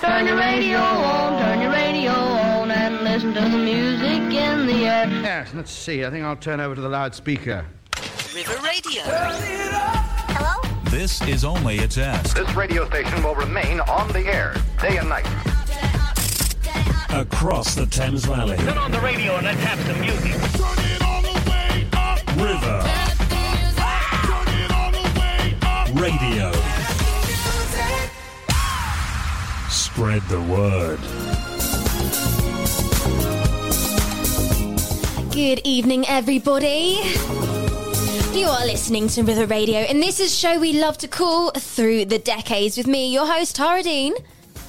Turn your radio on, turn your radio on, and listen to the music in the air. Yes, let's see. I think I'll turn over to the loudspeaker. River Radio. Hello? This is only a test. This radio station will remain on the air day and night. Across the Thames Valley. Turn on the radio and let's have some music. River. Radio. Spread the word. Good evening, everybody. You are listening to River Radio, and this is a show we love to call Through the Decades with me, your host, Tara Deane.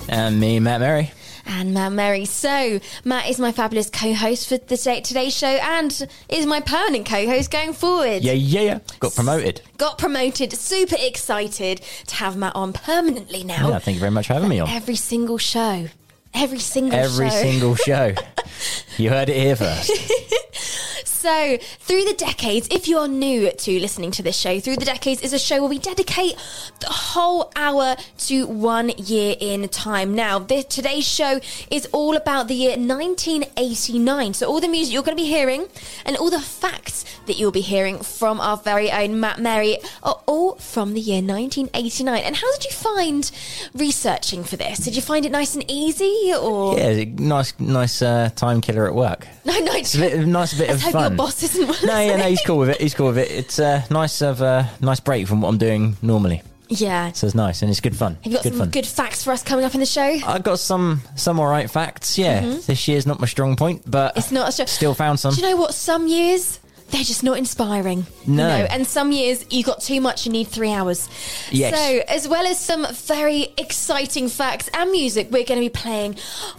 And me, Matt Mary. And Matt Mary. So, Matt is my fabulous co host for the day, today's show and is my permanent co host going forward. Yeah, yeah, yeah. Got promoted. Got promoted. Super excited to have Matt on permanently now. Yeah, thank you very much for having me on. Every single show. Every single show. Every show. single show. you heard it here first. So, Through the Decades, if you're new to listening to this show, Through the Decades is a show where we dedicate the whole hour to one year in time. Now, this, today's show is all about the year 1989. So, all the music you're going to be hearing and all the facts that you'll be hearing from our very own Matt Mary are all from the year 1989. And how did you find researching for this? Did you find it nice and easy or? Yeah, nice, nice uh, time killer at work. No, no, It's a bit, nice bit of hope fun. your boss isn't one no, yeah, no, he's cool with it. He's cool with it. It's uh, nice of a nice break from what I'm doing normally. Yeah. So it's nice and it's good fun. Have you got good some fun. good facts for us coming up in the show? I got some some all right facts. Yeah, this year's not my strong point, but Mm-hmm. It's not a show. still found some. Do you know what? Some years they're just not inspiring. you No. know, and some years you got too much. You need three hours. Yes. So as well as some very exciting facts and music, we're going to be playing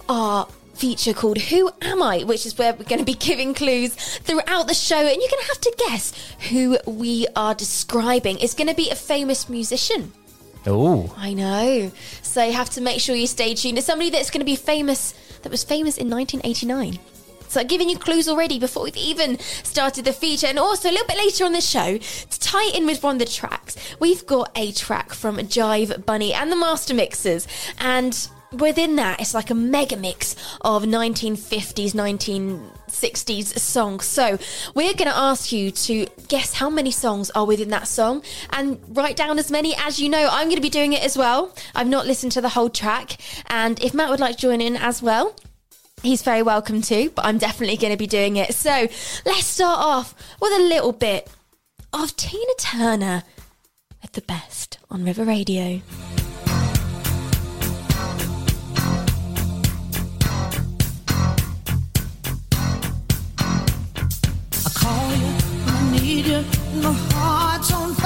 our feature called Who Am I? Which is where we're going to be giving clues throughout the show, and you're going to have to guess who we are describing. It's going to be a famous musician. Oh, I know. So you have to make sure you stay tuned. It's somebody that's going to be famous, that was famous in 1989. So I'm giving you clues already before we've even started the feature. And also a little bit later on the show, to tie in with one of the tracks, we've got a track from Jive Bunny and the Master Mixers. And within that, it's like a mega mix of 1950s, 1960s songs. So we're going to ask you to guess how many songs are within that song and write down as many as you know. I'm going to be doing it as well. I've not listened to the whole track. And if Matt would like to join in as well, He's very welcome to, but I'm definitely going to be doing it. So let's start off with a little bit of Tina Turner at the best on River Radio. I call you, I need you, my heart's on fire.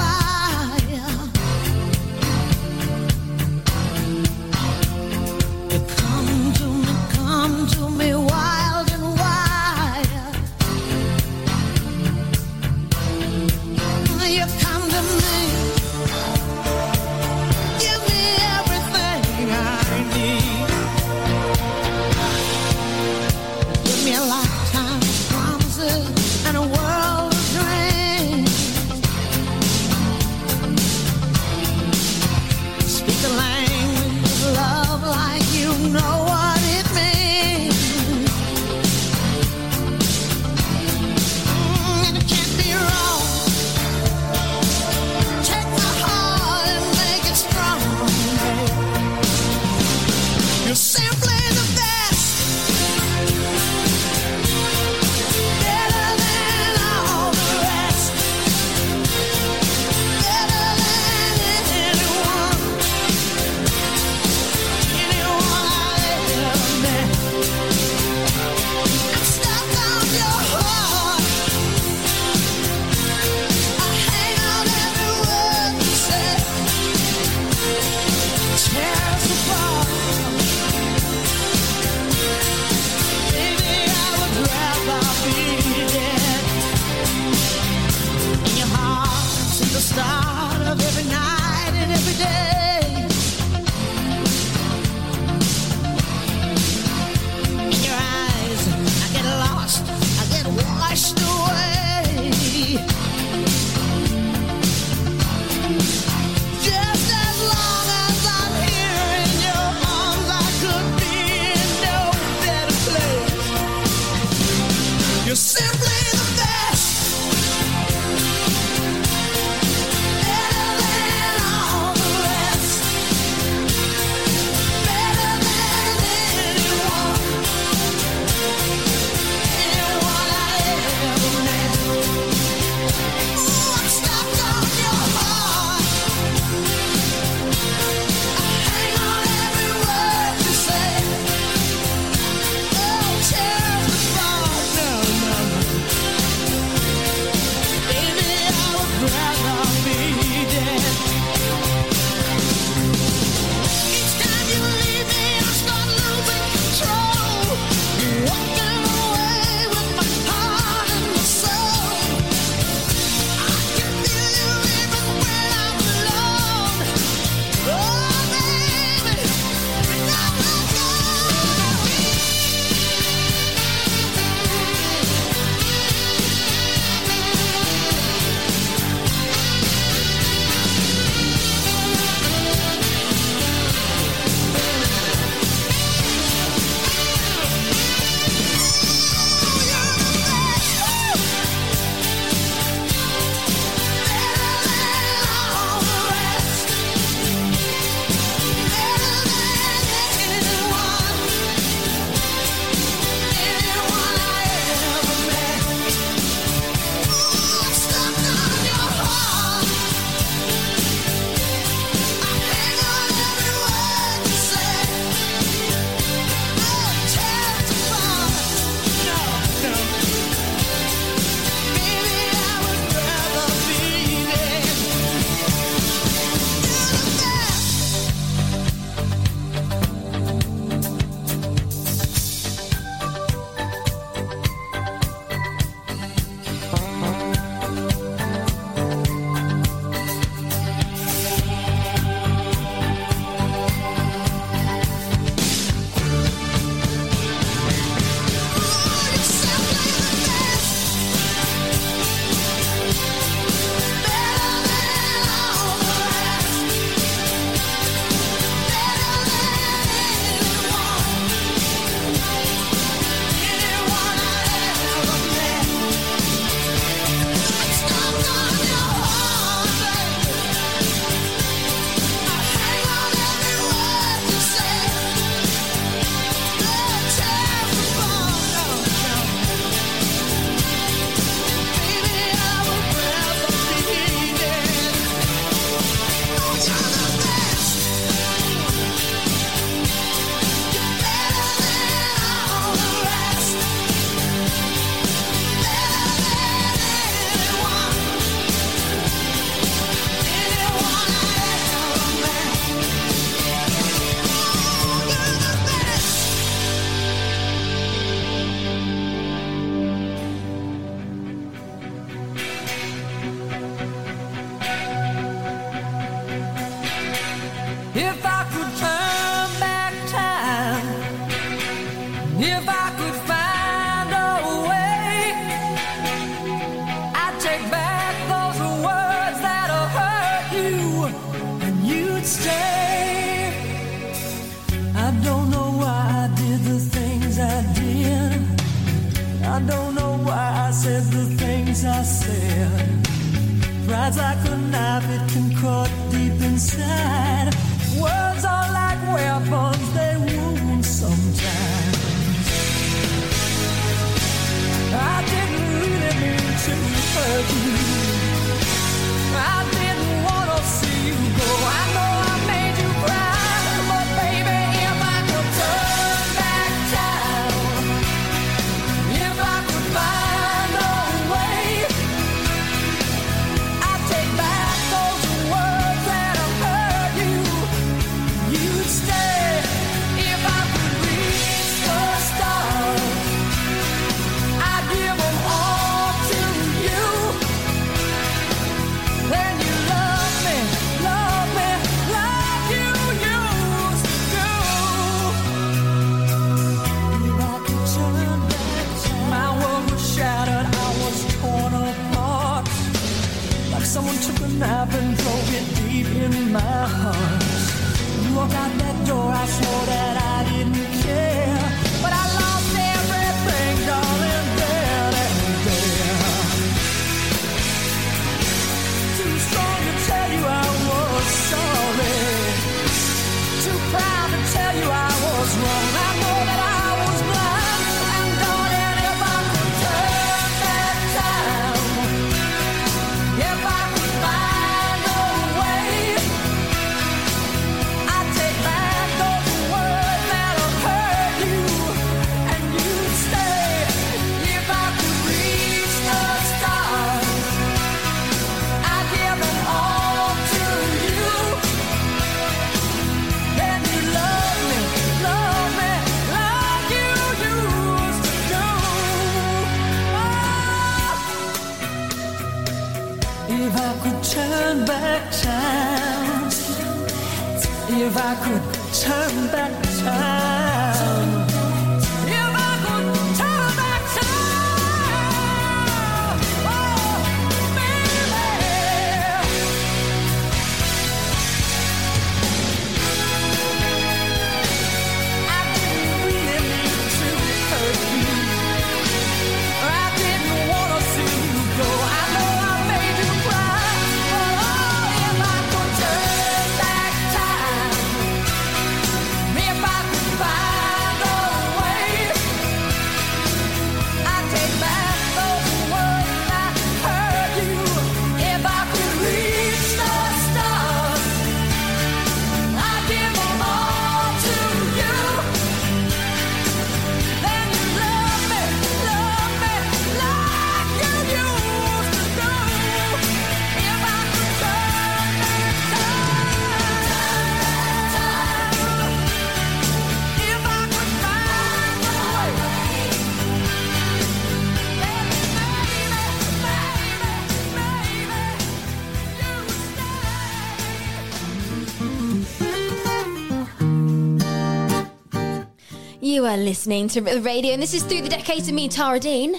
Are listening to the radio, and this is Through the Decades of me, Tara Deane.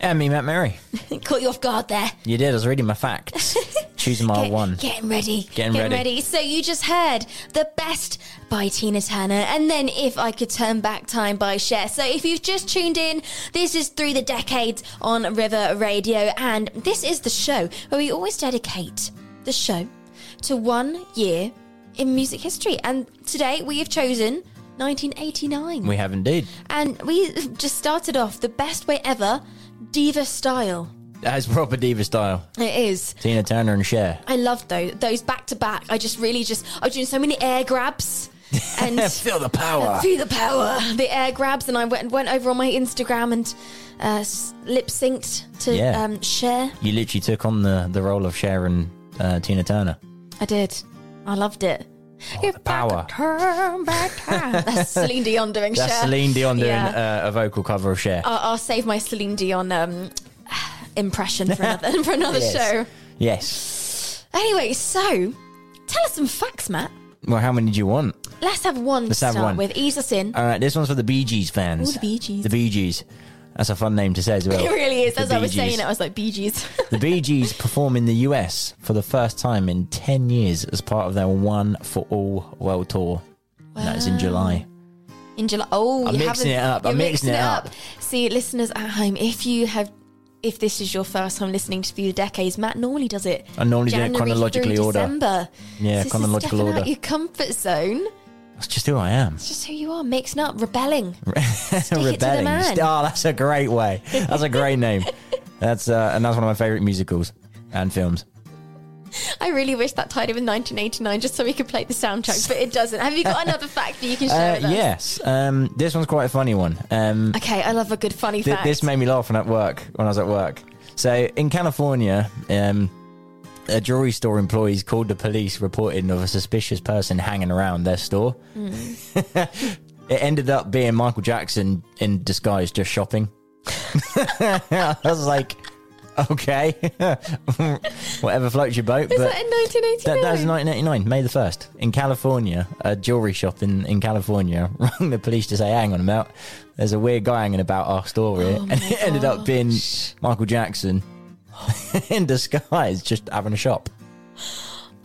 And me, Matt Mary. Caught you off guard there. You did. I was reading my facts. Choosing my Get- one. Getting ready. Getting ready. So you just heard The Best by Tina Turner and then If I Could Turn Back Time by Cher. So if you've just tuned in, this is Through the Decades on River Radio and this is the show where we always dedicate the show to one year in music history. And today we have chosen 1989. We have indeed. and we just started off the best way ever, diva style. That's proper diva style. It is. Tina Turner and Cher. I love those those back to back. I just really just I was doing so many air grabs and Feel the power. feel the power, the air grabs, and I went went over on my Instagram and uh, lip synced to Yeah. um, Cher. You literally took on the, the role of Cher and uh, Tina Turner. I did. I loved it. If I power. could turn back time. That's Celine Dion doing That's Cher. Celine Dion doing Yeah. uh, a vocal cover of Cher. I'll, I'll save my Celine Dion um, impression for another for another Yes. show. Yes. Anyway, so tell us some facts, Matt. Well, how many do you want? Let's have one Let's to have start one. with. Ease us in. All right, this one's for the Bee Gees fans. Ooh, the Bee Gees. The Bee Gees. That's a fun name to say as well. it really is. The As I Bee was saying it, I was like, Bee Gees. The Bee Gees perform in the US for the first time in 10 years as part of their One for All World Tour. And that was in July. in July. Oh, I'm you mixing haven't- it up. I'm you're mixing it up. See, listeners at home, if you have, if this is your first time listening to Through the Decades, Matt normally does it. I normally do it January chronologically through order. December. Yeah, This chronological is stepping order. Out your comfort zone. That's just who I am. It's just who you are, mixing up, rebelling. Stick it to the Rebelling. Oh, that's a great way. That's a great name. That's uh, and that's one of my favourite musicals and films. I really wish that tied in with 1989 just so we could play the soundtrack, but it doesn't. Have you got another fact that you can share Uh, with us? yes, um, this one's quite a funny one. Um, Okay, I love a good funny th- fact. this made me laugh when at work when I was at work. So in California, um, a jewelry store employees called the police reporting of a suspicious person hanging around their store. it ended up being Michael Jackson in disguise, just shopping. I was like, okay, whatever floats your boat. Was but that in 1989? that, that was 1989, May the 1st. In California, a jewelry shop in, in California rang the police to say, hang on a minute, there's a weird guy hanging about our store here. Oh and it ended up being Michael Jackson in disguise, just having a shop.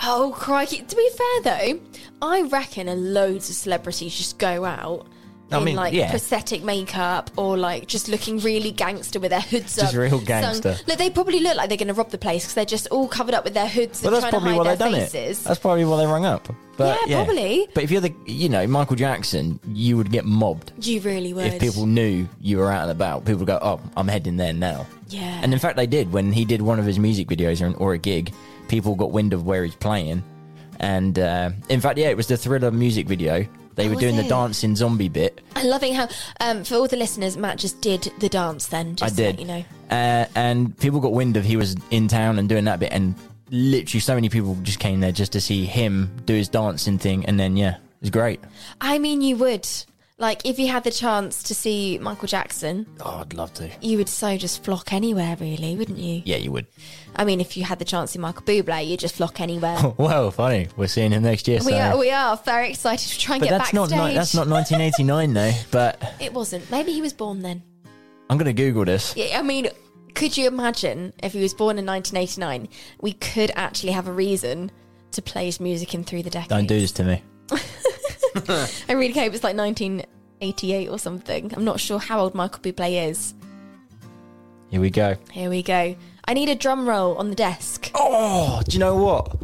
Oh, crikey. To be fair, though, I reckon loads of celebrities just go out I in mean, like yeah. prosthetic makeup or like just looking really gangster with their hoods up, Just up. real sung- gangster. Look, they probably look like they're going to rob the place because they're just all covered up with their hoods Well, and that's trying probably to why hide they've their done faces. it. That's probably why they rung up. But, Yeah, probably. But if you're the, you know, Michael Jackson, you would get mobbed. You really would. If people knew you were out and about, people would go, "Oh, I'm heading there now." Yeah. And in fact, they did when he did one of his music videos or, or a gig. People got wind of where he's playing, and uh, in fact, yeah, it was the Thriller music video. They were doing the it? dancing zombie bit. I'm loving how, um, for all the listeners, Matt just did the dance then. Just I did, you know. uh, and people got wind of he was in town and doing that bit, and literally so many people just came there just to see him do his dancing thing, and then yeah, it was great. I mean, you would. Like, if you had the chance to see Michael Jackson, Oh, I'd love to. you would so just flock anywhere, really, wouldn't you? Yeah, you would. I mean, if you had the chance to see Michael Bublé, you'd just flock anywhere. well, funny. We're seeing him next year. we so- are, we are very excited to try and but get that's not ni- that's not 1989 though. But It wasn't. Maybe he was born then. I'm gonna Google this. Yeah, I mean, could you imagine if he was born in 1989? We could actually have a reason to play his music in through the decades. Don't do this to me. I really hope it's like 1988 or something. I'm not sure how old Michael Bublé is. Here we go. Here we go. I need a drum roll on the desk. Oh, do you know what?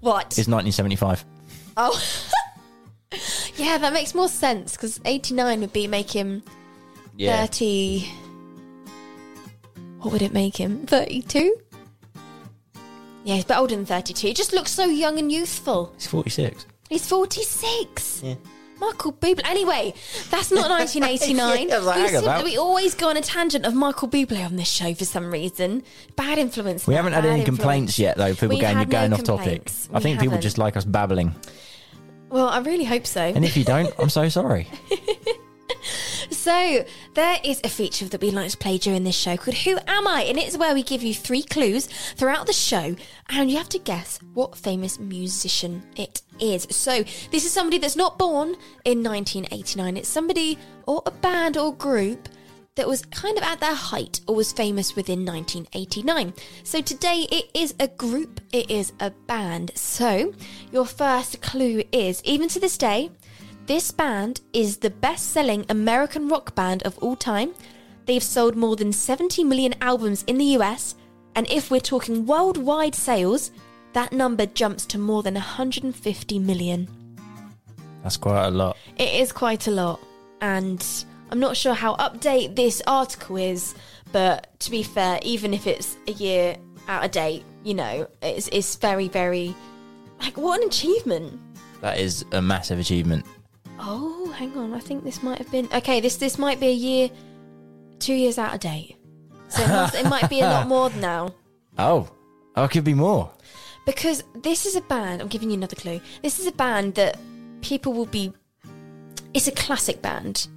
What? It's 1975. Oh. yeah, that makes more sense because 89 would be make him 30. What would it make him? 32? Yeah, he's a bit older than 32. He just looks so young and youthful. He's 46. He's 46. Michael Bublé. Anyway, that's not 1989. Yeah, like, we, we always go on a tangent of Michael Bublé on this show for some reason. Bad influence. We Matt, haven't had any influence. complaints yet, though. People We've going, you're no going off topic. complaints. I think people haven't. just like us babbling. Well, I really hope so. And if you don't, I'm so sorry. So, there is a feature that we like to play during this show called Who Am I? And it's where we give you three clues throughout the show and you have to guess what famous musician it is. So, this is somebody that's not born in 1989. It's somebody or a band or group that was kind of at their height or was famous within 1989. So, today it is a group, it is a band. So, your first clue is even to this day, this band is the best selling American rock band of all time. They've sold more than 70 million albums in the US, and if we're talking worldwide sales, that number jumps to more than 150 million. That's quite a lot. It is quite a lot, and I'm not sure how update this article is, but to be fair, even if it's a year out of date, you know, it's, it's very, very. Like, what an achievement! That is a massive achievement. Oh, hang on. I think this might have been okay. This this might be a year, two years out of date. So it, must, it might be a lot more now Oh, oh, it could be more. because this is a band. I'm giving you another clue. This is a band that people will be. It's a classic band.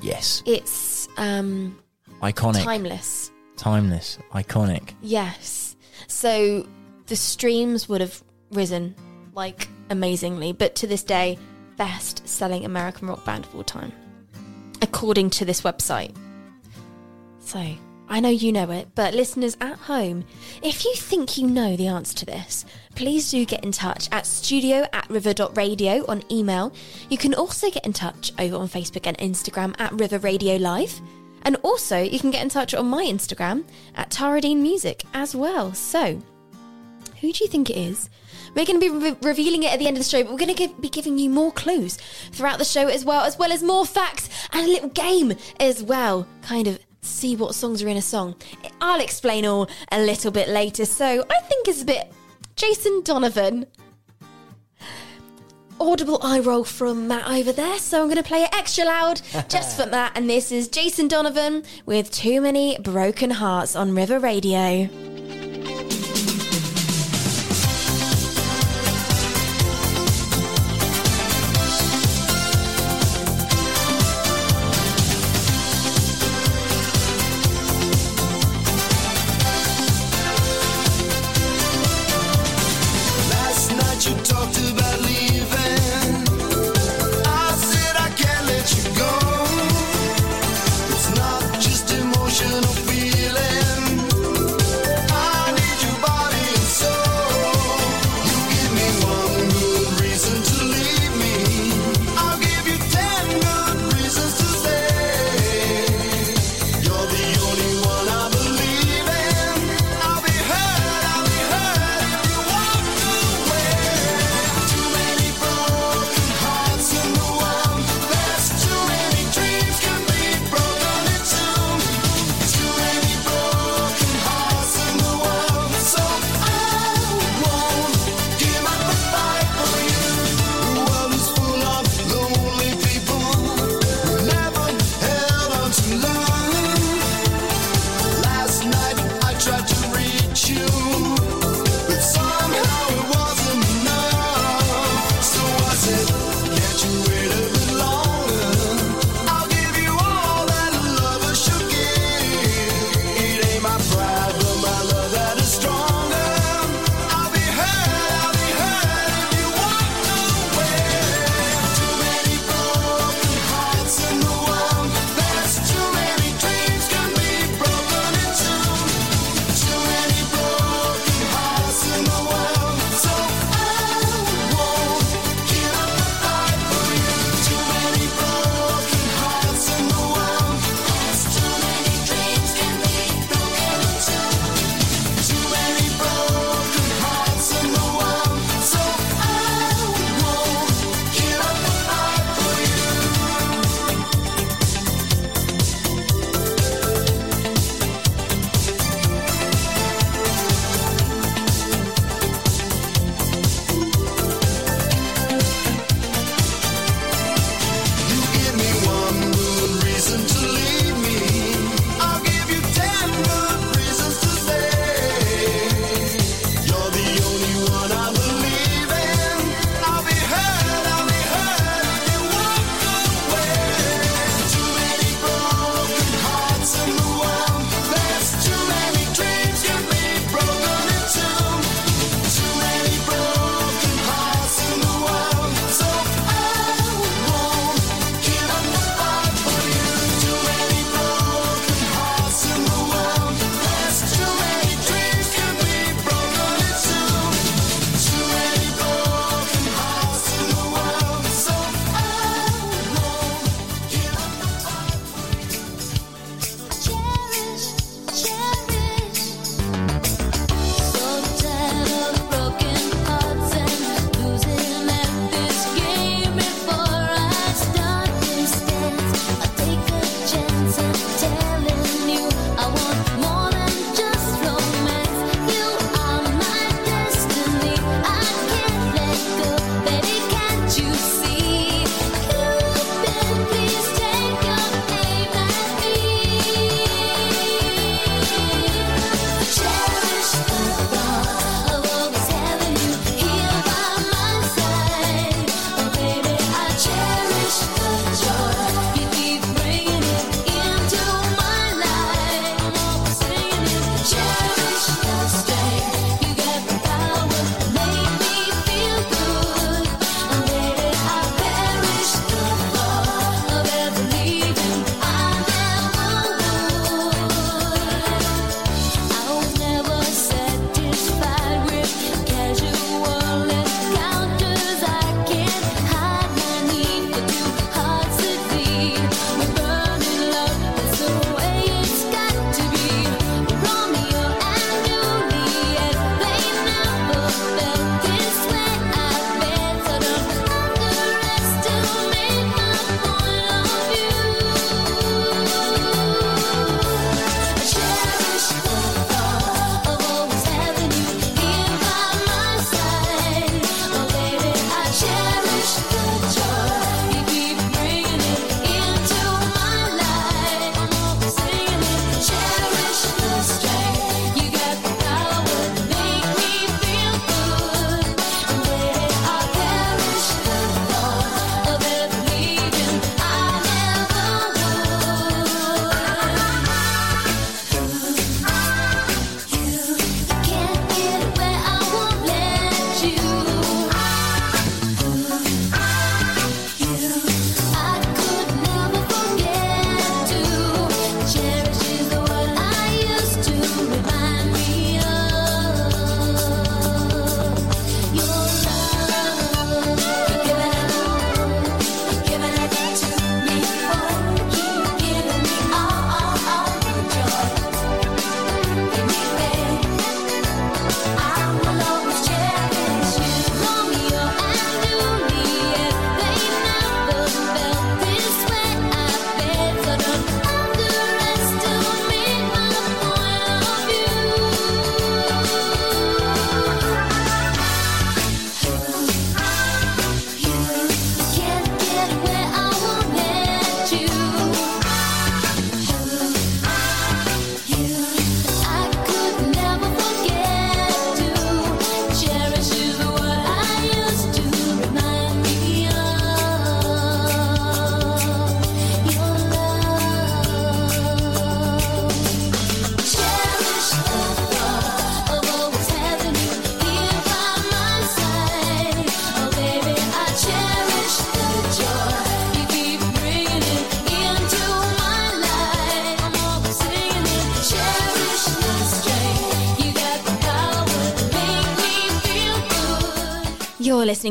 Yes. It's um Iconic. timeless. Timeless. Iconic. Yes. So the streams would have risen like amazingly, but to this day, best selling American rock band of all time, according to this website. So I know you know it, but listeners at home, if you think you know the answer to this, please do get in touch at studio at river.radio on email. You can also get in touch over on Facebook and Instagram at River Radio Live. And also, you can get in touch on my Instagram at Taradine Music as well. So, who do you think it is? We're going to be re- revealing it at the end of the show, but we're going to give, be giving you more clues throughout the show as well, as well as more facts and a little game as well. Kind of see what songs are in a song. I'll explain all a little bit later. So I think it's a bit Jason Donovan. Audible eye roll from Matt over there, so I'm going to play it extra loud just for Matt. And this is Jason Donovan with Too Many Broken Hearts on River Radio.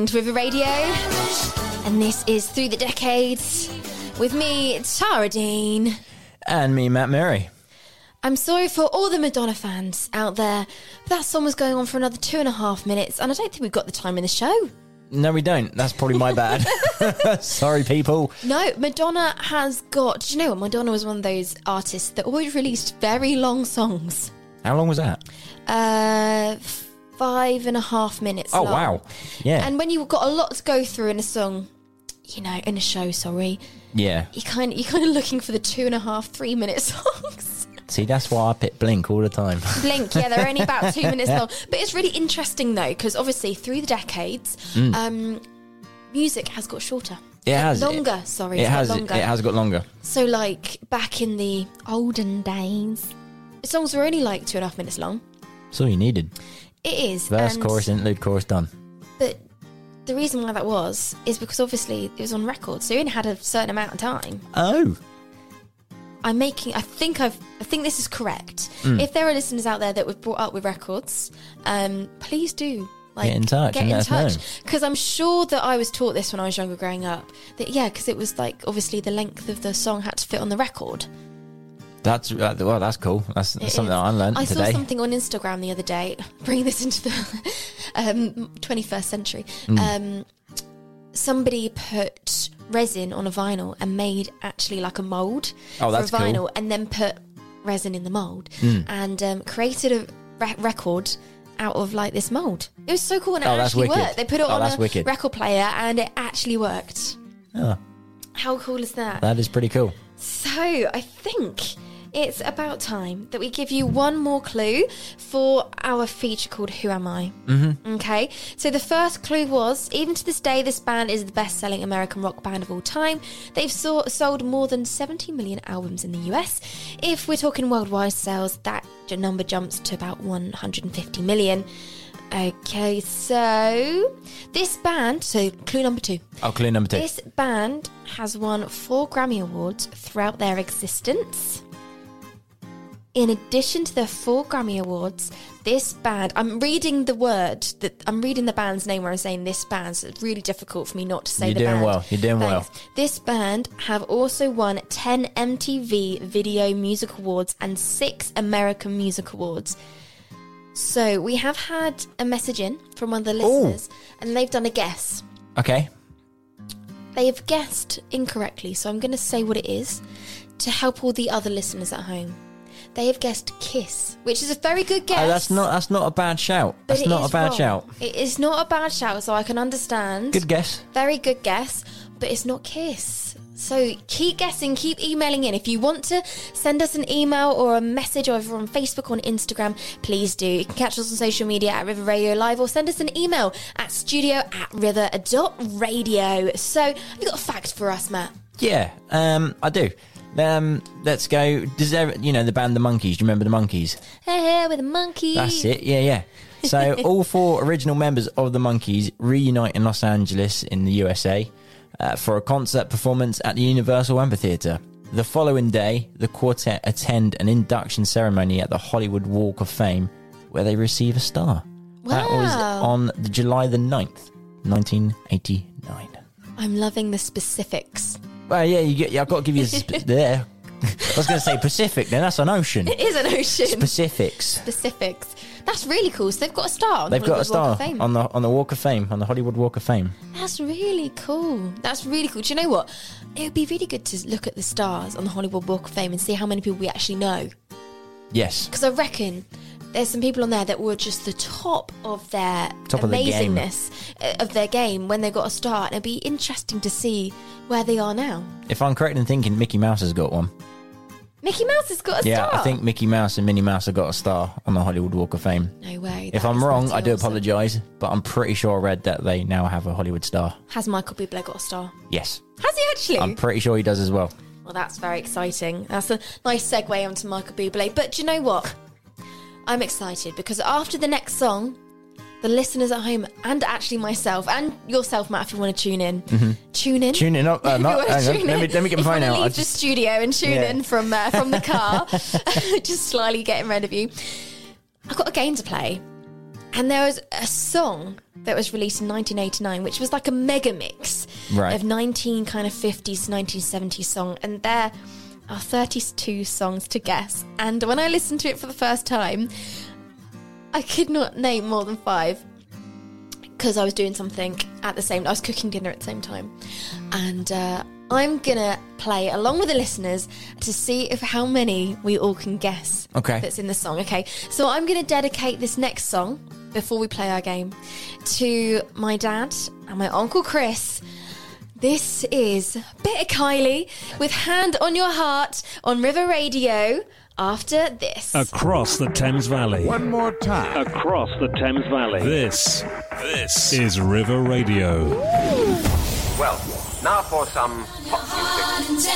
To River Radio, and this is Through the Decades with me, Tara Deane. And me, Matt Murray. I'm sorry for all the Madonna fans out there. But that song was going on for another two and a half minutes, and I don't think we've got the time in the show. No, we don't. That's probably my bad. Sorry, people. No, Madonna has got. Do you know what? Madonna was one of those artists that always released very long songs. How long was that? Uh, five and a half minutes. Oh, long. wow. Yeah. And when you've got a lot to go through in a song, you know, in a show, sorry, yeah. you kind you're kind of looking for the two and a half, three minute songs. See, that's why I pick Blink all the time. Blink, yeah, they're only about two minutes long. But it's really interesting though, because obviously through the decades, um, music has got shorter. Mm. It has. longer. sorry, It got. It, longer. it has got longer. So, like back in the olden days, songs were only like two and a half minutes long. That's all you needed. It is. Verse, and- chorus, interlude, chorus, done. But the reason why that was is because obviously it was on record, so it only had a certain amount of time. Oh. I'm making. I think I've. I think this is correct. Mm. If there are listeners out there that were brought up with records, um, please do. Like, Get in touch Get in touch because I'm sure that I was taught this when I was younger, growing up. That yeah, because it was like obviously the length of the song had to fit on the record. That's uh, well. That's cool. That's, something that I learned I today. saw something on Instagram the other day. Bring this into the um, 21st century. Mm. Um, somebody put resin on a vinyl and made actually like a mold Oh, that's for a cool. vinyl, and then put resin in the mold Mm. and um, created a re- record out of like this mold. It was so cool and it Oh, actually worked. They put it Oh, on a wicked. record player and it actually worked. Oh, How cool is that? that is pretty cool. So I think it's about time that we give you one more clue for our feature called Who Am I? Mm-hmm. Okay, so the first clue was even to this day, this band is the best selling American rock band of all time. They've so- sold more than 70 million albums in the US. If we're talking worldwide sales, that number jumps to about 150 million. Okay, so this band, so clue number two. Oh, clue number two. This band has won four Grammy Awards throughout their existence. In addition to their four Grammy Awards, this band, I'm reading the word that I'm reading the band's name where I'm saying this band, so it's really difficult for me not to say You're the doing band. well. You're doing well. This band have also won 10 MTV Video Music Awards and 6 American Music Awards. So we have had a message in from one of the listeners, and they've done a guess. Okay. They have guessed incorrectly, so I'm going to say what it is to help all the other listeners at home. They have guessed Kiss, which is a very good guess. Oh, that's not. That's not a bad shout. but That's not a bad wrong. shout. It is not a bad shout, so I can understand. Good guess. Very good guess, but it's not Kiss. So keep guessing, keep emailing in. If you want to send us an email or a message over on Facebook or on Instagram, please do. You can catch us on social media at River Radio Live or send us an email at studio at river.radio. So, have you got a fact for us, Matt? Yeah. Um, I do. Um, let's go. Does there, you know the band The Monkees? Do you remember the Monkees? Hey, hey, with a monkey. That's it. Yeah, yeah. So all four original members of the Monkees reunite in Los Angeles in the USA uh, for a concert performance at the Universal Amphitheater. The following day, the quartet attend an induction ceremony at the Hollywood Walk of Fame, where they receive a star. That was on the July the 9th, 1989. I'm loving the specifics. Well, yeah, you get. Yeah, I've got to give you sp- there. I was going to say Pacific. Then that's an ocean. It is an ocean. Specifics. specifics. That's really cool. So they've got a star. On They've got a Hollywood Walk star of Fame. on the on the Walk of Fame, on the Hollywood Walk of Fame. That's really cool. That's really cool. Do you know what? It would be really good to look at the stars on the Hollywood Walk of Fame and see how many people we actually know. Yes. Because I reckon there's some people on there that were just the top of their Top of their game. amazingness uh, of their game when they got a start. And it'd be interesting to see where they are now. If I'm correct in thinking, Mickey Mouse has got one. Mickey Mouse has got a star. yeah, star. I think Mickey Mouse and Minnie Mouse have got a star on the Hollywood Walk of Fame. No way. if I'm wrong, I do awesome. apologise, but I'm pretty sure I read that they now have a Hollywood star. Has Michael Bublé got a star? Yes, Has he actually? I'm pretty sure he does as well. Well, that's very exciting. That's a nice segue onto Michael Bublé. But do you know what? I'm excited because after the next song, the listeners at home and actually myself and yourself, Matt, if you want to tune in, tune in. Mm-hmm. Tune in. Oh, uh, not, tune let me let me get my phone out. I Leave the just, studio and tune Yeah. in from uh, from the car, just slyly getting rid of you. I've got a game to play. And there was a song that was released in 1989, which was like a mega mix Right. of 19 kind of 50s, 1970s song. And there are 32 songs to guess. And when I listened to it for the first time, I could not name more than five because I was doing something at the same. I was cooking dinner at the same time, and uh, I'm gonna play along with the listeners to see if how many we all can guess. Okay. that's in the song. Okay, so I'm gonna dedicate this next song before we play our game to my dad and my uncle Chris. This is Bit of Kylie with Hand on Your Heart on River Radio. After this, Across the Thames Valley. One more time. Across the Thames Valley. This, this is River Radio. Well, now for some pop music.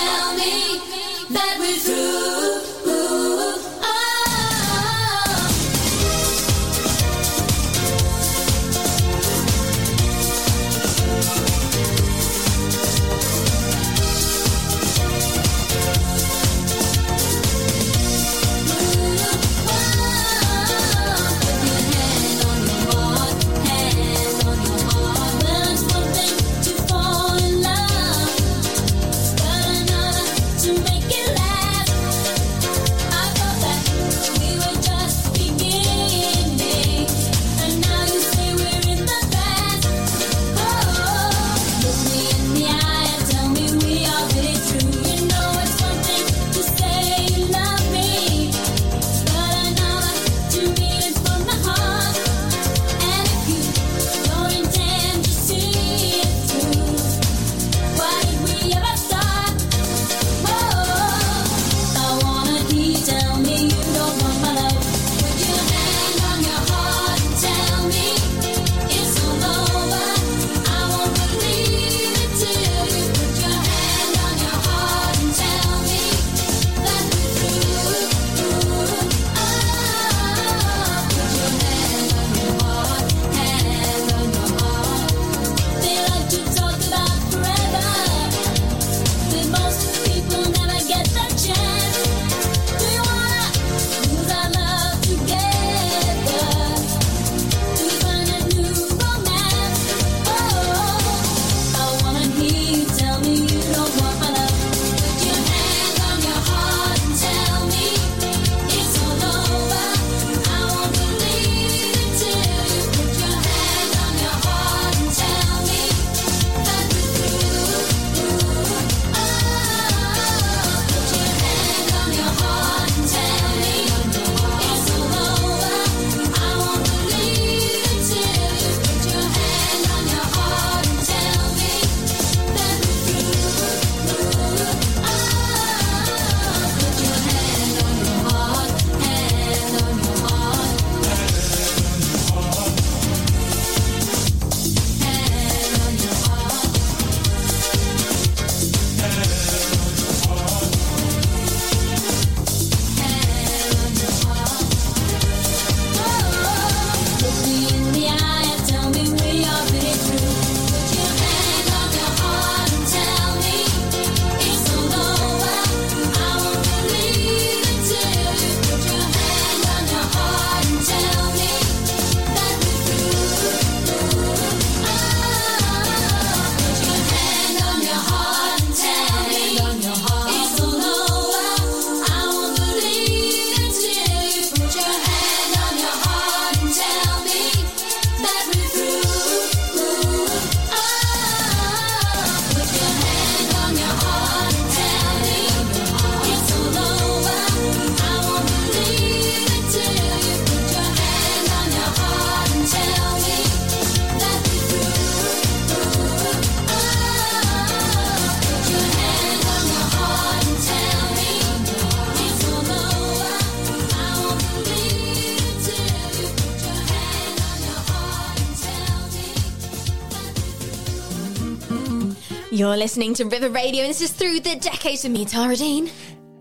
You're listening to River Radio, and this is through the decades with me, Tara Deane.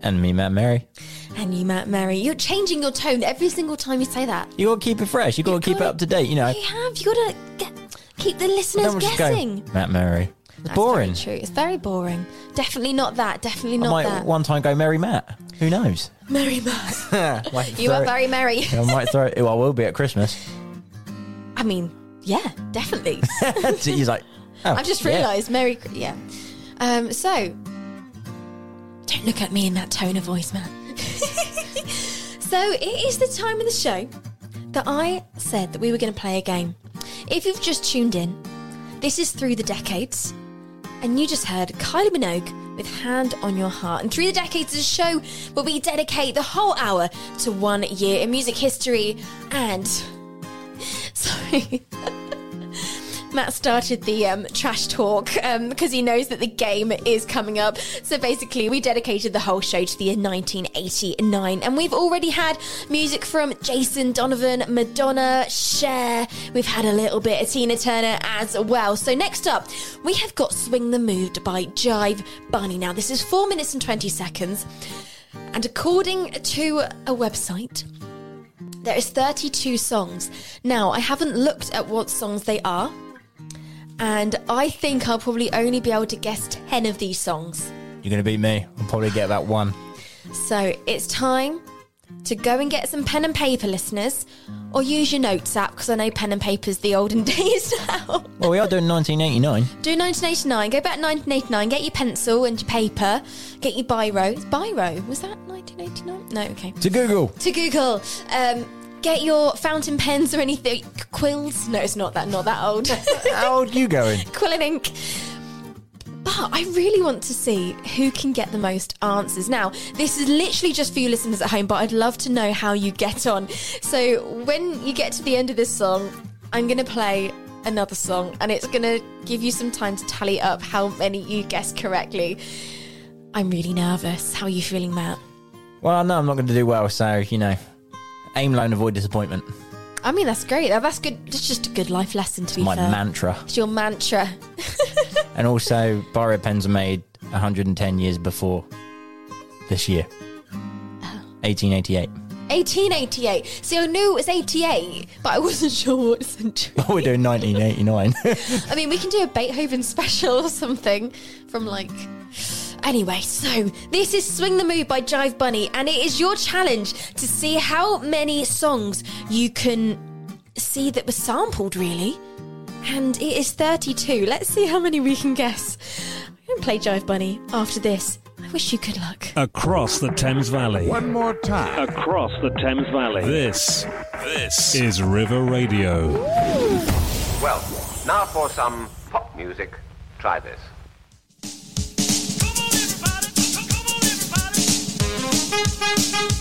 And me, Matt Mary. And you, Matt Mary. You're changing your tone every single time you say that. You got to keep it fresh. You got to keep it gotta- up to date. You know. You have. You got to get, keep the listeners Don't just go, guessing. Matt Mary. It's That's boring. very true. It's very boring. Definitely not that. Definitely I not might that. one time go Mary Matt. Who knows? Mary Matt. You are it- very merry. I might throw it. Well, I will be at Christmas. I mean, yeah, definitely. He's like, I've just yeah. realised, Merry, yeah. Um, so, don't look at me in that tone of voice, man. so it is the time of the show that I said that we were going to play a game. If you've just tuned in, this is through the decades, and you just heard Kylie Minogue with "Hand on Your Heart." And through the decades, is a show where we dedicate the whole hour to one year in music history and. Sorry. Matt started the um, trash talk because he knows that the game is coming up. So basically, we dedicated the whole show to the year 1989, and we've already had music from Jason Donovan, Madonna, Cher. We've had a little bit of Tina Turner as well. So next up, we have got "Swing the Mood" by Jive Bunny. Now this is four minutes and 20 seconds, and according to a website. There is 32 songs. Now, I haven't looked at what songs they are, and I think I'll probably only be able to guess 10 of these songs. You're going to beat me. I'll probably get about one. So it's time to go and get some pen and paper, listeners, or use your notes app because I know pen and paper's the olden days now. Well, we are doing 1989. Do 1989, go back to 1989, get your pencil and your paper, get your biro. It's biro, was that 1989? No, okay. To Google. to Google. Um, get your fountain pens or anything. Quills? No, it's not that. Not that old. How old you going? Quill and ink. But I really want to see who can get the most answers. Now, this is literally just for you listeners at home, but I'd love to know how you get on. So, when you get to the end of this song, I'm going to play another song and it's going to give you some time to tally up how many you guessed correctly. I'm really nervous. How are you feeling, Matt? Well, no, I'm not going to do well, so, you know, aim low and avoid disappointment. I mean, that's great. That's good. It's just a good life lesson, to be My fair. mantra. It's your mantra. And also, biro pens are made 110 years before this year. 1888. 1888. See, I knew it was 88, but I wasn't sure what century. We're doing 1989. I mean, we can do a Beethoven special or something from like. Anyway, so this is Swing the Mood by Jive Bunny, and it is your challenge to see how many songs you can see that were sampled, really. And it is 32. Let's see how many we can guess. I'm going to play Jive Bunny after this. I wish you good luck. Across the Thames Valley. One more time. Across the Thames Valley. This, this is River Radio. Well, now for some pop music. Try this. thank you.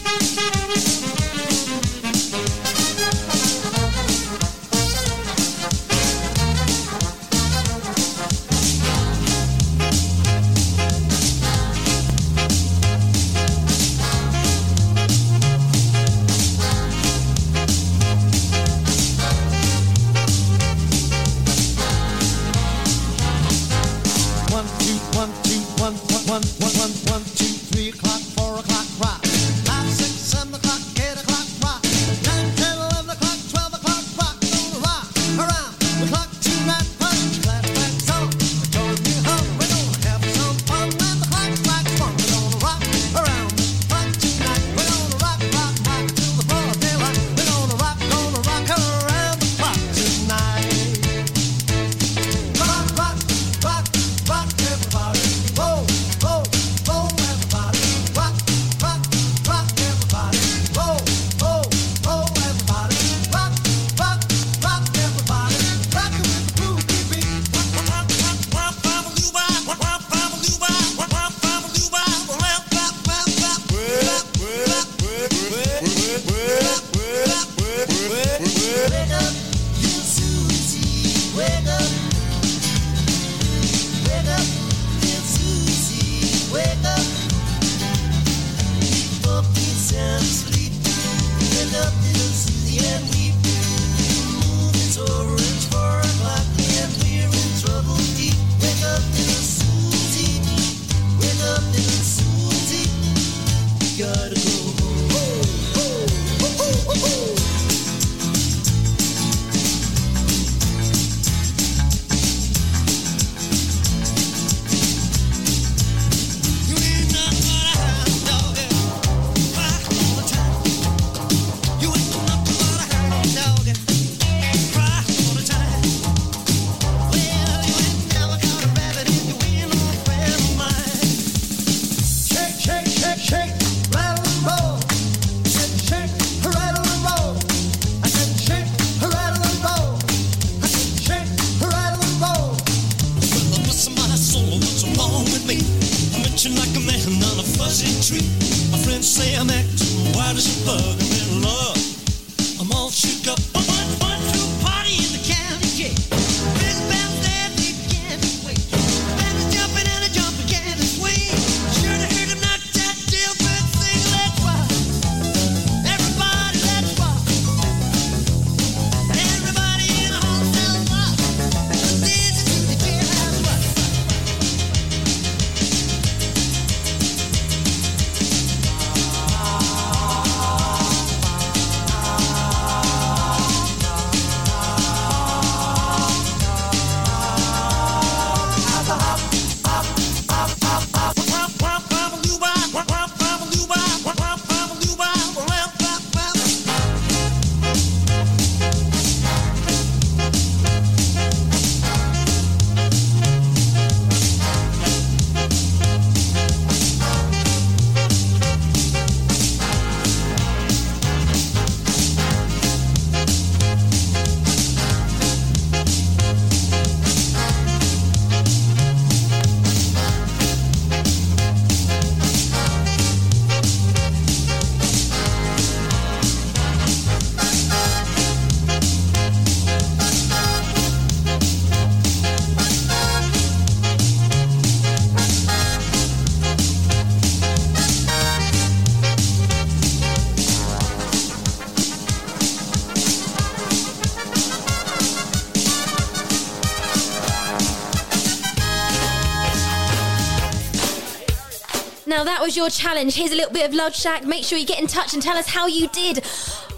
That was your challenge. Here's a little bit of Love Shack. Make sure you get in touch and tell us how you did.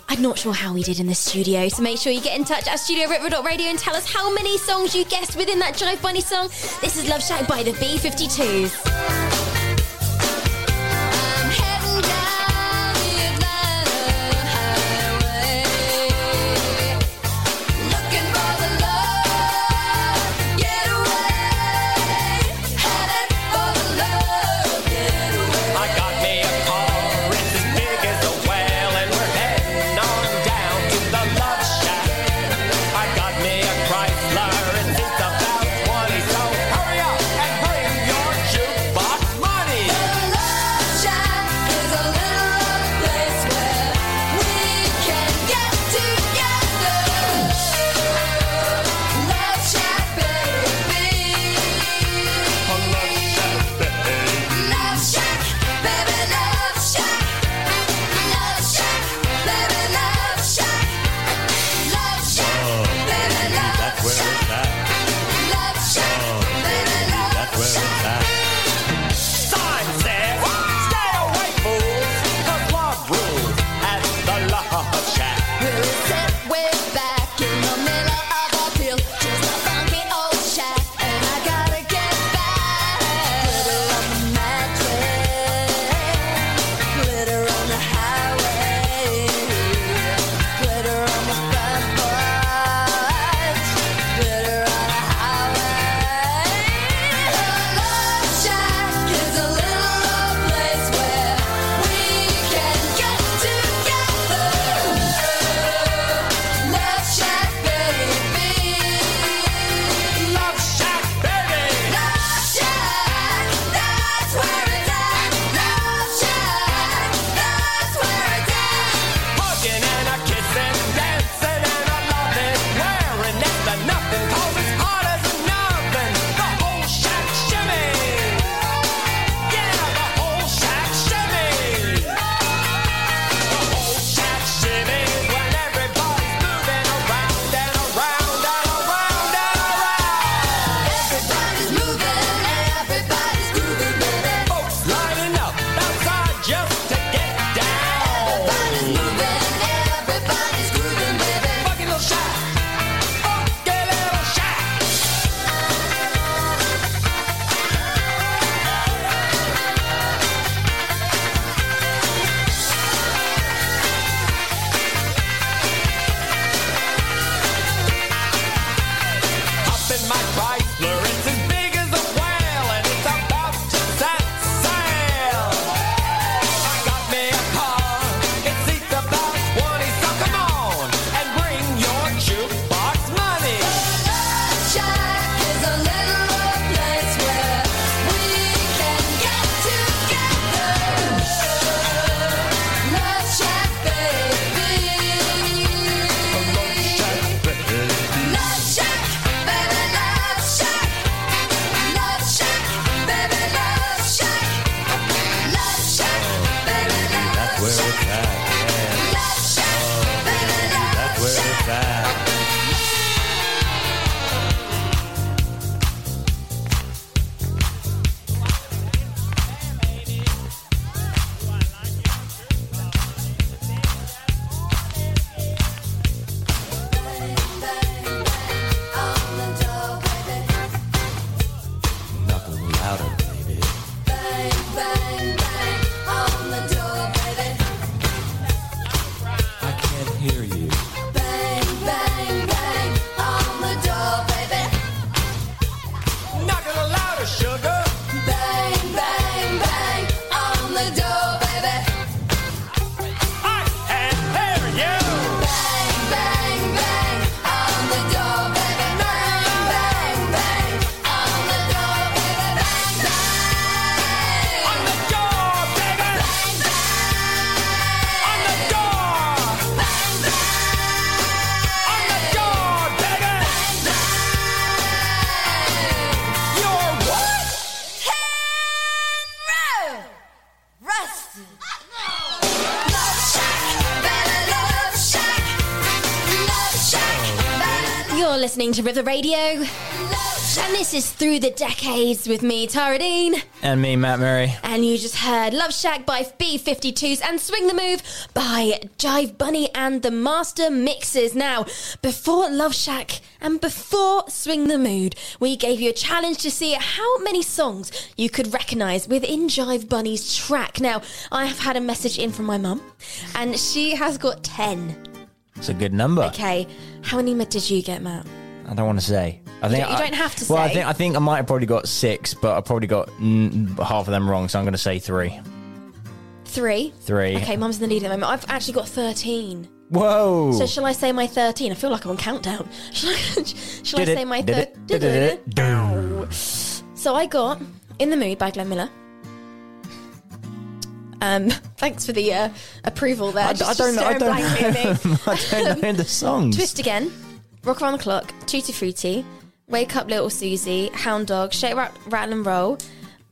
I'm not sure how we did in the studio, so make sure you get in touch at studio Radio and tell us how many songs you guessed within that Jive Bunny song. This is Love Shack by the B52s. To River Radio. And this is Through the Decades with me, Tara Deane. And me, Matt Murray. And you just heard Love Shack by B52s and Swing the Mood by Jive Bunny and the Master Mixes. Now, before Love Shack and before Swing the Mood, we gave you a challenge to see how many songs you could recognise within Jive Bunny's track. Now, I have had a message in from my mum, and she has got 10. It's a good number. Okay, how many did you get, Matt? I don't want to say. I think don't- you I- don't have to Well, I think I think I might have probably got six, but I probably got mm, half of them wrong. So I'm going to say three. Three. Three. Okay, mum's in the lead at the moment. I've actually got 13. Whoa. So shall I say my 13? I feel like I'm on countdown. Shall I, shall I say my did 13? did it, did it. So I got In the Mood by Glenn Miller. Um, thanks for the uh, approval there. I, Just- I don't know. I don't, at. I don't know the songs. Twist Again, Rock Around the Clock, Tutti Frutti, Wake Up Little Susie, Hound Dog, Shake, Rat, Rattle and Roll,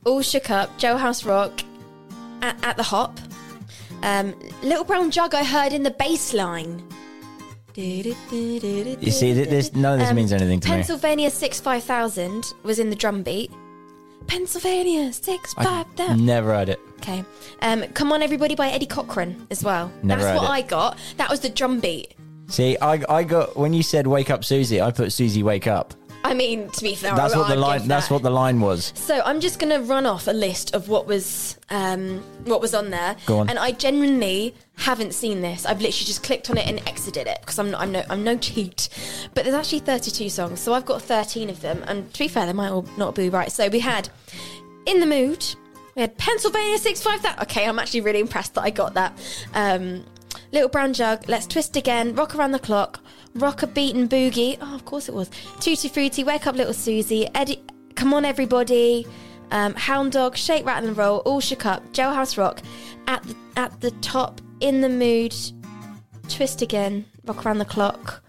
All Shook Up, Jailhouse Rock, At, at the Hop, um, Little Brown Jug I heard in the bass line. You see, th- this none of this Um, means anything to me. Pennsylvania 65000 was in the drum beat. Pennsylvania 65000. Never heard it. Okay. Um, Come On Everybody by Eddie Cochran as well. Never That's heard what it. I got. That was the drum beat. See, I I got when you said "Wake Up, Susie," I put "Susie, wake up." I mean, to be fair, That's what the line. That's what the line was. So I'm just going to run off a list of what was um, what was on there. Go on. And I genuinely haven't seen this. I've literally just clicked on it and exited it because I'm not, I'm no I'm no cheat. But there's actually 32 songs, so I've got 13 of them. And to be fair, they might all not be right. So we had "In the Mood." We had Pennsylvania 65000. Okay, I'm actually really impressed that I got that. Um, Little Brown Jug, Let's Twist Again, Rock Around the Clock, Rock a Beat and Boogie. Oh, of course it was. Tutti Frutti, Wake Up Little Susie, Eddie, Come On Everybody, um, Hound Dog, Shake, Rattle and Roll, All Shook Up, Jailhouse Rock, At the, at the Top, In the Mood, Twist Again, Rock Around the Clock,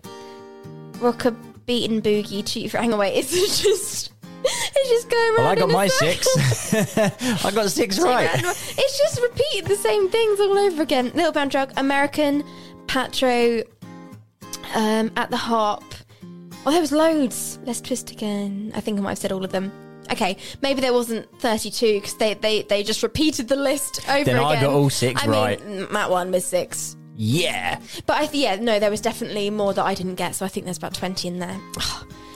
Rock a Beat and Boogie, Tutti Frutti. Hang on, wait, it's just... It's just going Well, I got my six. I got six right. It's just repeated the same things all over again. Little Brown Jug, American, Patrol, um, At the Hop. Oh, there was loads. Let's twist again. I think I might have said all of them. Okay, maybe there wasn't 32 because they, they, they just repeated the list over Then again. I got all six I mean, right. mm, Matt one was six. Yeah, But I th- yeah, no, there was definitely more that I didn't get, so I think there's about 20 in there.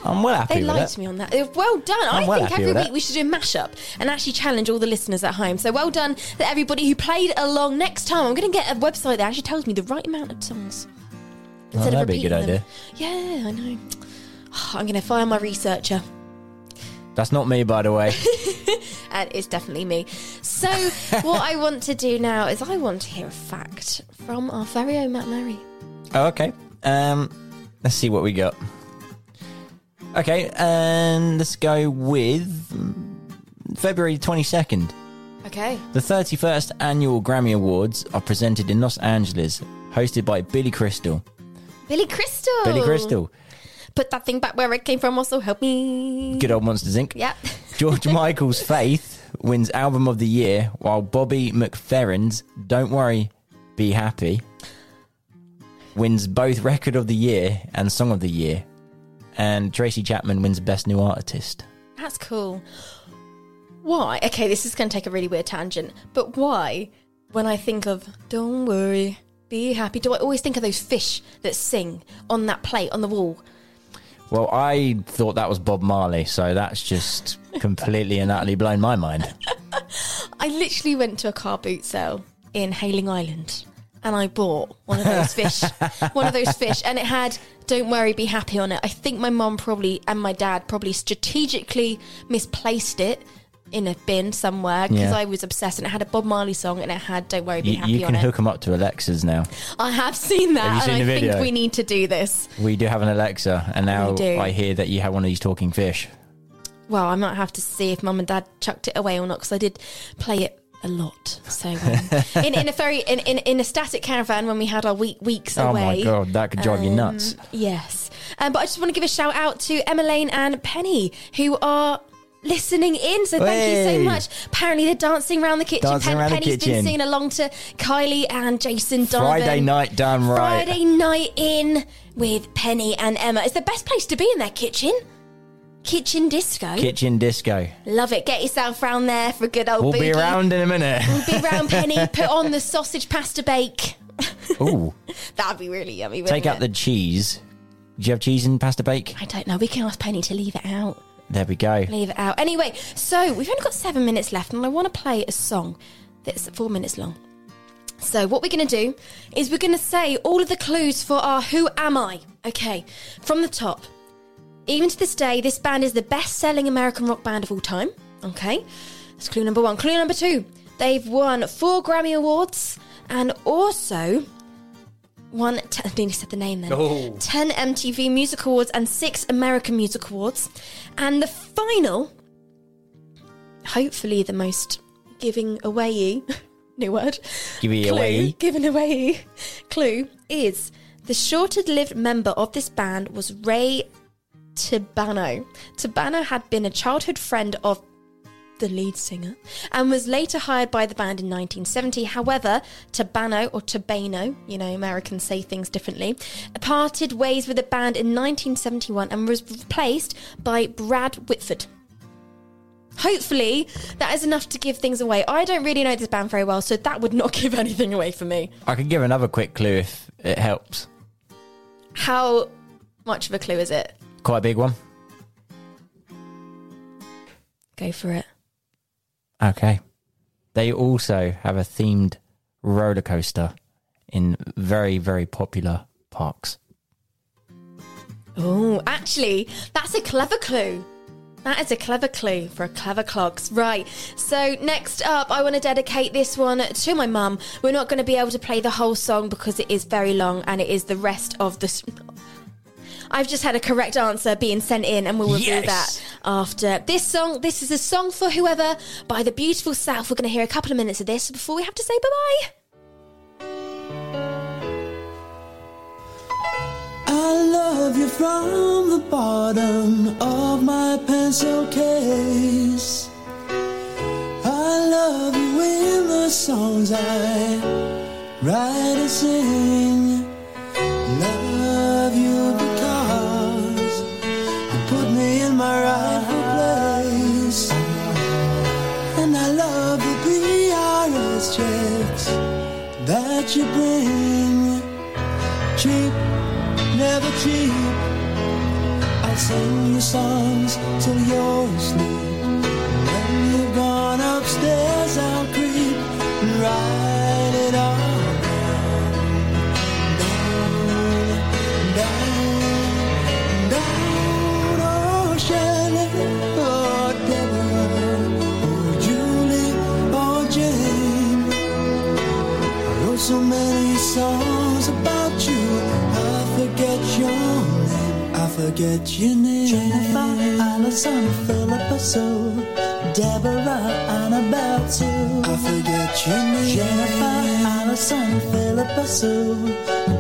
I'm well happy They lied to me on that. Uh, Well done. i I'm well think every week that. we should do a mashup and actually challenge all the listeners at home. So well done to everybody who played along. Next time, I'm going to get a website that actually tells me the right amount of songs. Oh, that'd be a good repeating them. idea. Yeah, I know. I'm going to fire my researcher. That's not me, by the way. And it's definitely me. So, what I want to do now is I want to hear a fact from our very own Matt Murray. Oh, okay. Um, let's see what we got. Okay, and let's go with February 22nd. Okay. The 31st annual Grammy Awards are presented in Los Angeles, hosted by Billy Crystal. Billy Crystal. Billy Crystal, Put that thing back where it came from. Also, help me. good old Monsters Inc. Yep. George Michael's Faith wins Album of the Year, while Bobby McFerrin's Don't Worry, Be Happy wins both Record of the Year and Song of the Year. And Tracy Chapman wins Best New Artist. That's cool. Why? Okay, this is going to take a really weird tangent, but why, when I think of don't worry, be happy, do I always think of those fish that sing on that plate on the wall? Well, I thought that was Bob Marley, so that's just completely and utterly blown my mind. I literally went to a car boot sale in Hayling Island and I bought one of those fish, one of those fish, and it had "Don't worry, be happy" on it. I think my mum probably and my dad probably strategically misplaced it in a bin somewhere because Yeah. I was obsessed, and it had a Bob Marley song and it had "Don't worry, be You, happy" you on can hook them up to Alexas now. I have seen that, Have seen and I video? think we need to do this. We do have an Alexa, and now. I hear that you have one of these talking fish. Well, I might have to see if mum and dad chucked it away or not because I did play it a lot. So um, in, in a very in, in, in a static caravan when we had our week weeks Oh away. Oh my god, that could drive you Um, nuts. Yes. Um, but I just want to give a shout out to Emma Lane and Penny, who are listening in. So thank you so much. Apparently they're dancing around the kitchen. Dancing around the Penny's been kitchen. singing along to Kylie and Jason Donovan. Friday night done right. Friday night in with Penny and Emma. It's the best place to be in their kitchen. Kitchen disco. Kitchen disco. Love it. Get yourself round there for a good old We'll boogie. be around in a minute. We'll be round Penny. Put on the sausage pasta bake. Ooh. That'd be really yummy. Take out it? the cheese. Do you have cheese in pasta bake? I don't know. We can ask Penny to leave it out. There we go. Leave it out. Anyway, so we've only got seven minutes left, and I want to play a song that's four minutes long. So what we're going to do is we're going to say all of the clues for our "Who Am I?" Okay, from the top. Even to this day, this band is the best-selling American rock band of all time. Okay, that's clue number one. Clue number two: they've won four Grammy awards and also won. T- I nearly said the name then. Oh. 10 MTV Music Awards and 6 American Music Awards. And the final, hopefully the most giving away new word. Clue, away. Giving away clue is the shorter lived member of this band was Ray Tabano. Tabano had been a childhood friend of the lead singer, and was later hired by the band in 1970. However, Tabano or Tabano, you know, Americans say things differently, parted ways with the band in 1971 and was replaced by Brad Whitford. Hopefully, that is enough to give things away. I don't really know this band very well, so that would not give anything away for me. I can give another quick clue if it helps. How much of a clue is it? Quite a big one. Go for it. Okay. They also have a themed roller coaster in very, very popular parks. Oh, actually, that's a clever clue. That is a clever clue for a clever clogs. Right. So next up, I want to dedicate this one to my mum. We're not going to be able to play the whole song because it is very long and it is the rest of the. S- I've just had a correct answer being sent in, and we'll review Yes. that after this song. This is a song for whoever by the beautiful South. We're going to hear a couple of minutes of this before we have to say bye bye. I love you from the bottom of my pencil case. I love you in the songs I write and sing. Love you you bring. Cheap never cheap. I'll sing you songs till you're asleep. When you've gone upstairs, I'll creep so many songs about you. I forget your name. I forget your name. Jennifer, Allison, Philippa Sue, Deborah, Annabelle too. I forget your name. Jennifer, Allison, Philippa Sue,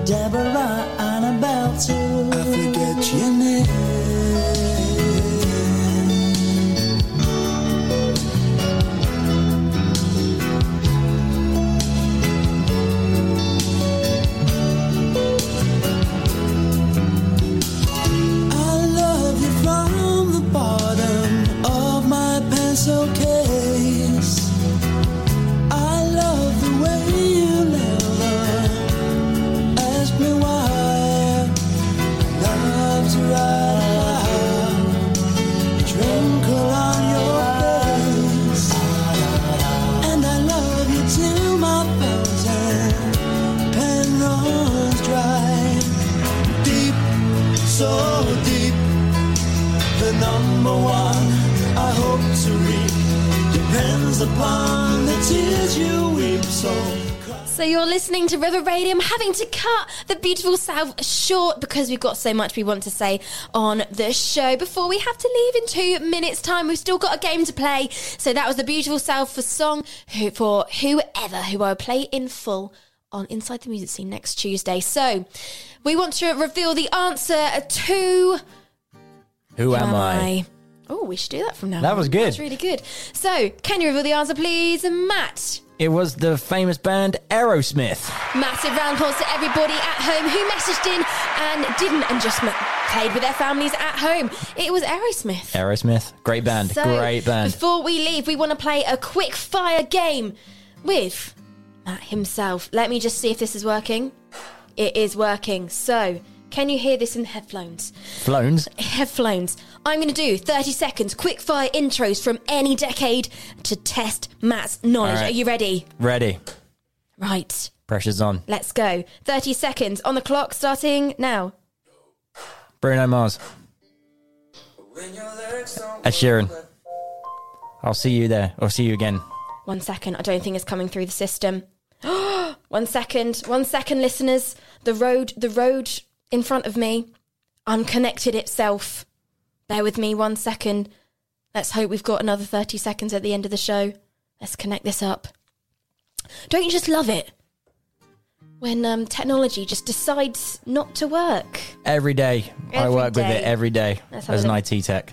Deborah, Annabelle too. I forget your name. Depends upon the tears you weep. So So you're listening to River Radio. I'm having to cut the beautiful South short because we've got so much we want to say on the show before we have to leave in two minutes' time. We've still got a game to play. So that was the beautiful South for song who, for whoever who I'll play in full on Inside the Music Scene next Tuesday. So we want to reveal the answer to Who am I? Oh, we should do that from now. That on. was good. That's really good. So, can you reveal the answer, please, Matt? It was the famous band Aerosmith. Massive round applause to everybody at home who messaged in and didn't and just played with their families at home. It was Aerosmith. Aerosmith, great band, So, great band. Before we leave, we want to play a quick fire game with Matt himself. Let me just see if this is working. It is working. So, can you hear this in the headphones? Flones. Headphones. I'm going to do 30 seconds quick fire intros from any decade to test Matt's knowledge. All right. Are you ready? Ready. Right. Pressure's on. Let's go. 30 seconds on the clock starting now. Bruno Mars. Ed Sheeran. I'll see you there. I'll see you again. One second. I don't think it's coming through the system. one second. One second, listeners. The road, the road in front of me unconnected itself. Bear with me one second. Let's hope we've got another 30 seconds at the end of the show. Let's connect this up. Don't you just love it? When um, technology just decides not to work. Every day. I Every work with it every day as an. IT tech.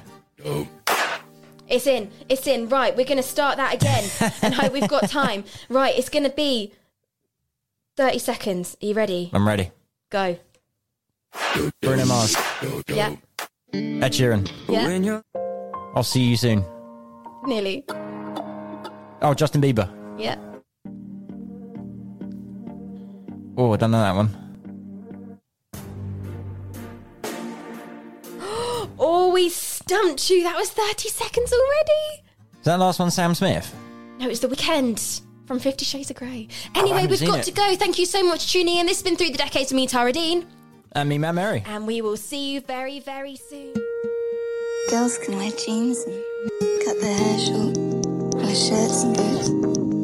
It's in. It's in. Right, we're going to start that again and hope we've got time. Right, it's going to be 30 seconds. Are you ready? I'm ready. Go. Bruno Mars. Yeah. Ed Sheeran. Yeah. I'll see you soon. Nearly. Oh, Justin Bieber. Yeah. Oh, I don't know that one. Oh, we stumped you. That was 30 seconds already. Is that last one Sam Smith? No, it's the Weeknd from Fifty Shades of Grey. Oh, anyway, haven't we've got it. to go. Thank you so much for tuning in. This has been Through the Decades with me, Tara Deane. And me, Matt Mary. And we will see you very, very soon. Girls can wear jeans and cut their hair short, wear shirts and boots.